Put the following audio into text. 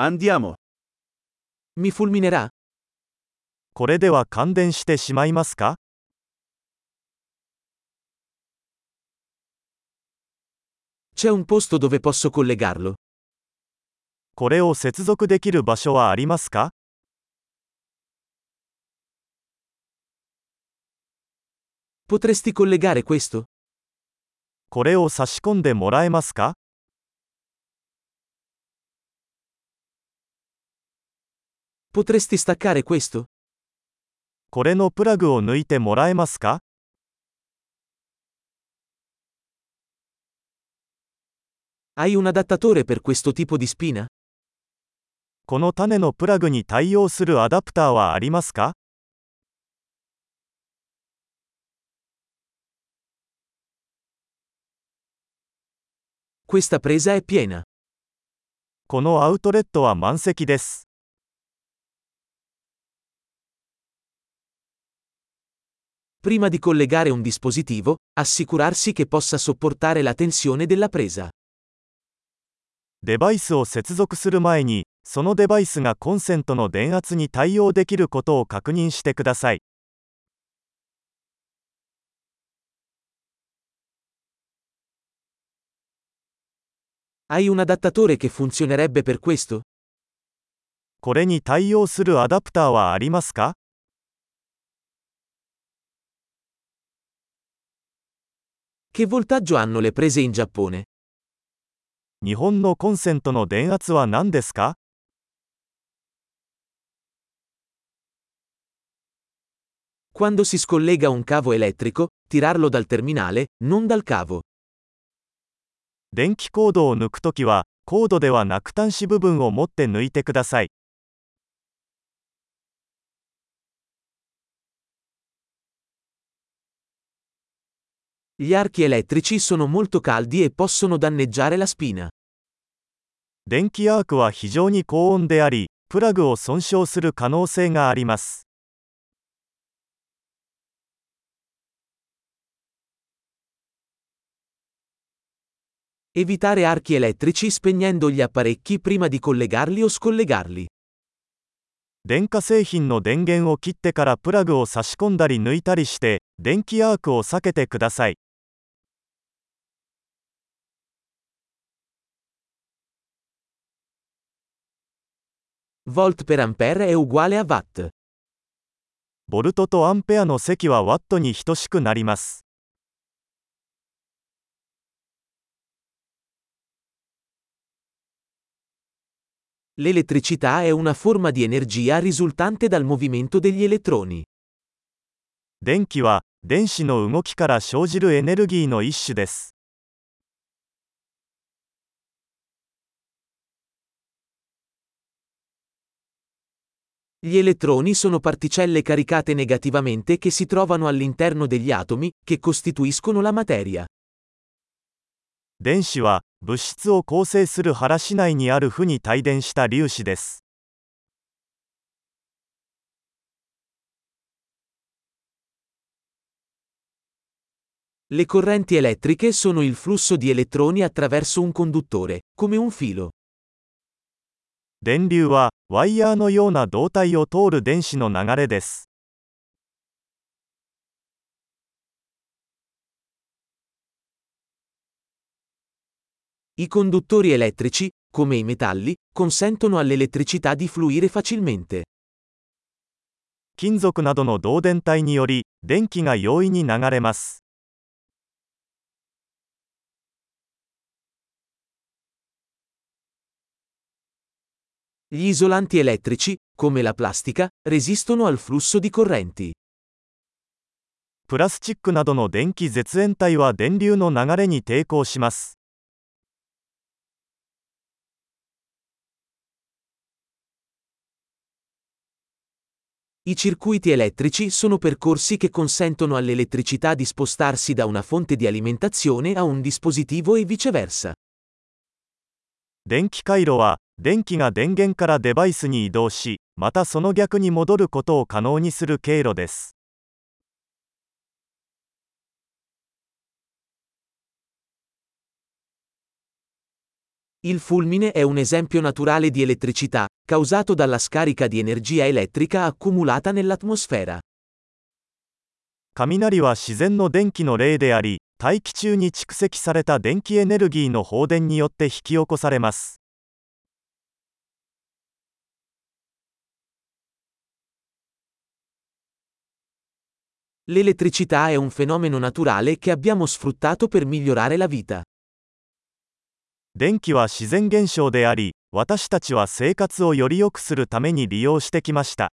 Andiamo. Mi fulminerà? これでは感電してしまいますか C'è un posto dove posso collegarlo. これを接続できる場所はありますか Potresti collegare questo? これを差し込んでもらえますか Potresti staccare questo? これのプラグを抜いてもらえますか Hai un adattatore per questo tipo di spina? この種のプラグに対応するアダプターはありますか Questa presa è piena. このアウトレットは満席です。 Prima di collegare un dispositivo, assicurarsi che possa sopportare la tensione della presa. デバイスを接続する前に、そのデバイスがコンセントの電圧に対応できることを確認してください。 Hai un adattatore che funzionerebbe per questo? これに対応するアダプターはありますか Che voltaggio hanno le prese in Giappone? 日本のコンセントの電圧は何ですか Quando si scollega un cavo elettrico, tirarlo dal terminale, non dal cavo. 電気コードを抜くときは、コードではなく端子部分を持って抜いてください。 Gli archi elettrici sono molto caldi e possono danneggiare la spina. 電気アークは非常に高温であり、プラグを損傷する可能性があります。 Evitare archi elettrici spegnendo gli apparecchi prima di collegarli o scollegarli. 電化製品の電源を切ってからプラグを差し込んだり抜いたりして、電気アークを避けてください。 Volt per ampere è uguale a watt. ボルトとアンペアの積はワットに等しくなります。 L'elettricità è una forma di energia risultante dal movimento degli elettroni. 電気は、電子の動きから生じるエネルギーの一種です。 Gli elettroni sono particelle caricate negativamente che si trovano all'interno degli atomi, che costituiscono la materia. 電子は、物質を構成する原子内にある負に帯電した粒子です。 Le correnti elettriche sono il flusso di elettroni attraverso un conduttore, come un filo. 電流は、ワイヤーのような導体を通る電子の流れです。I conduttori elettrici, come i metalli, consentono all'elettricità di fluire facilmente. 金属などの導電体により、電気が容易に流れます。Gli isolanti elettrici, come la plastica, resistono al flusso di correnti. プラスチックなどの電気絶縁体は電流の流れに抵抗します。 I circuiti elettrici sono percorsi che consentono all'elettricità di spostarsi da una fonte di alimentazione a un dispositivo e viceversa. 電気回路は、 電気が電源からデバイスに移動し、またその逆に戻ることを可能にする経路です。Il fulmine è un esempio naturale di elettricità, causato dalla scarica di energia elettrica accumulata nell'atmosfera. 雷は自然の電気の例であり大気中に蓄積された電気エネルギーの放電によって引き起こされます L'elettricità è un fenomeno naturale che abbiamo sfruttato per migliorare la vita. 電気は自然現象であり私たちは生活をより良くするために利用してきました